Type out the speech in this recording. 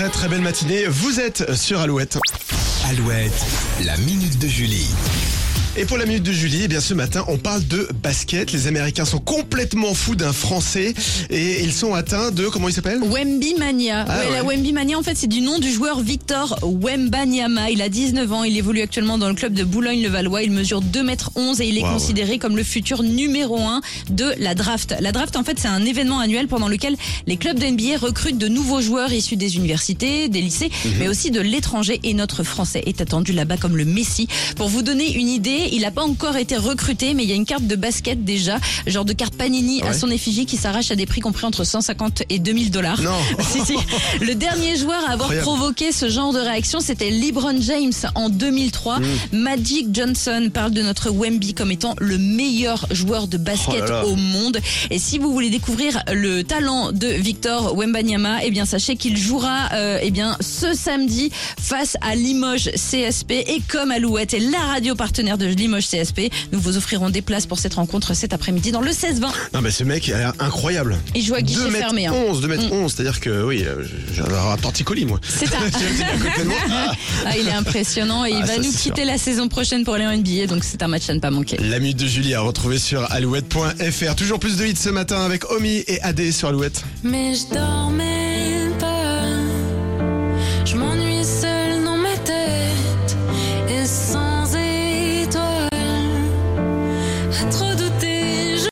très très belle matinée. Vous êtes sur Alouette. Alouette, la minute de Julie. Et pour la minute de Julie, eh bien ce matin, on parle de basket. Les Américains sont complètement fous d'un Français et ils sont atteints de comment il s'appelle? Wemby Mania. Ah ouais, La. Wemby Mania, en fait, c'est du nom du joueur Victor Wembanyama. Il a 19 ans, il évolue actuellement dans le club de Boulogne-le-Valois. Il mesure 2 m 11 et il est considéré comme le futur numéro 1 de la draft. La draft, en fait, c'est un événement annuel pendant lequel les clubs de NBA recrutent de nouveaux joueurs issus des universités, des lycées, Mhm. mais aussi de l'étranger. Et notre Français est attendu là-bas comme le Messi. Pour vous donner une idée, il n'a pas encore été recruté, mais il y a une carte de basket déjà, genre de carte Panini à son effigie qui s'arrache à des prix compris entre 150 et 2000 dollars. Non. Si, si. Le dernier joueur à avoir Incroyable. provoqué ce genre de réaction, c'était LeBron James en 2003. Mm. Magic Johnson parle de notre Wemby comme étant le meilleur joueur de basket Oh là là. au monde. Et si vous voulez découvrir le talent de Victor Wembanyama, eh bien sachez qu'il jouera euh, eh bien ce samedi face à Limoges CSP et comme Alouette est la radio partenaire de Limoges CSP, nous vous offrirons des places pour cette rencontre cet après-midi dans le 16-20. Non mais ce mec il a l'air incroyable. Il joue à 2 guichet mètres fermé. hein. 11, 2 mètres 11, c'est-à-dire que oui, euh, j'ai un torticolis moi. C'est ça. Ah. Ah, il est impressionnant et il Ah, va ça, nous quitter la saison prochaine pour aller en NBA, donc c'est un match à ne pas manquer. La minute de Julie à retrouver sur alouette.fr. Toujours plus de hits ce matin avec Omi et AD sur Alouette. Mais je dormais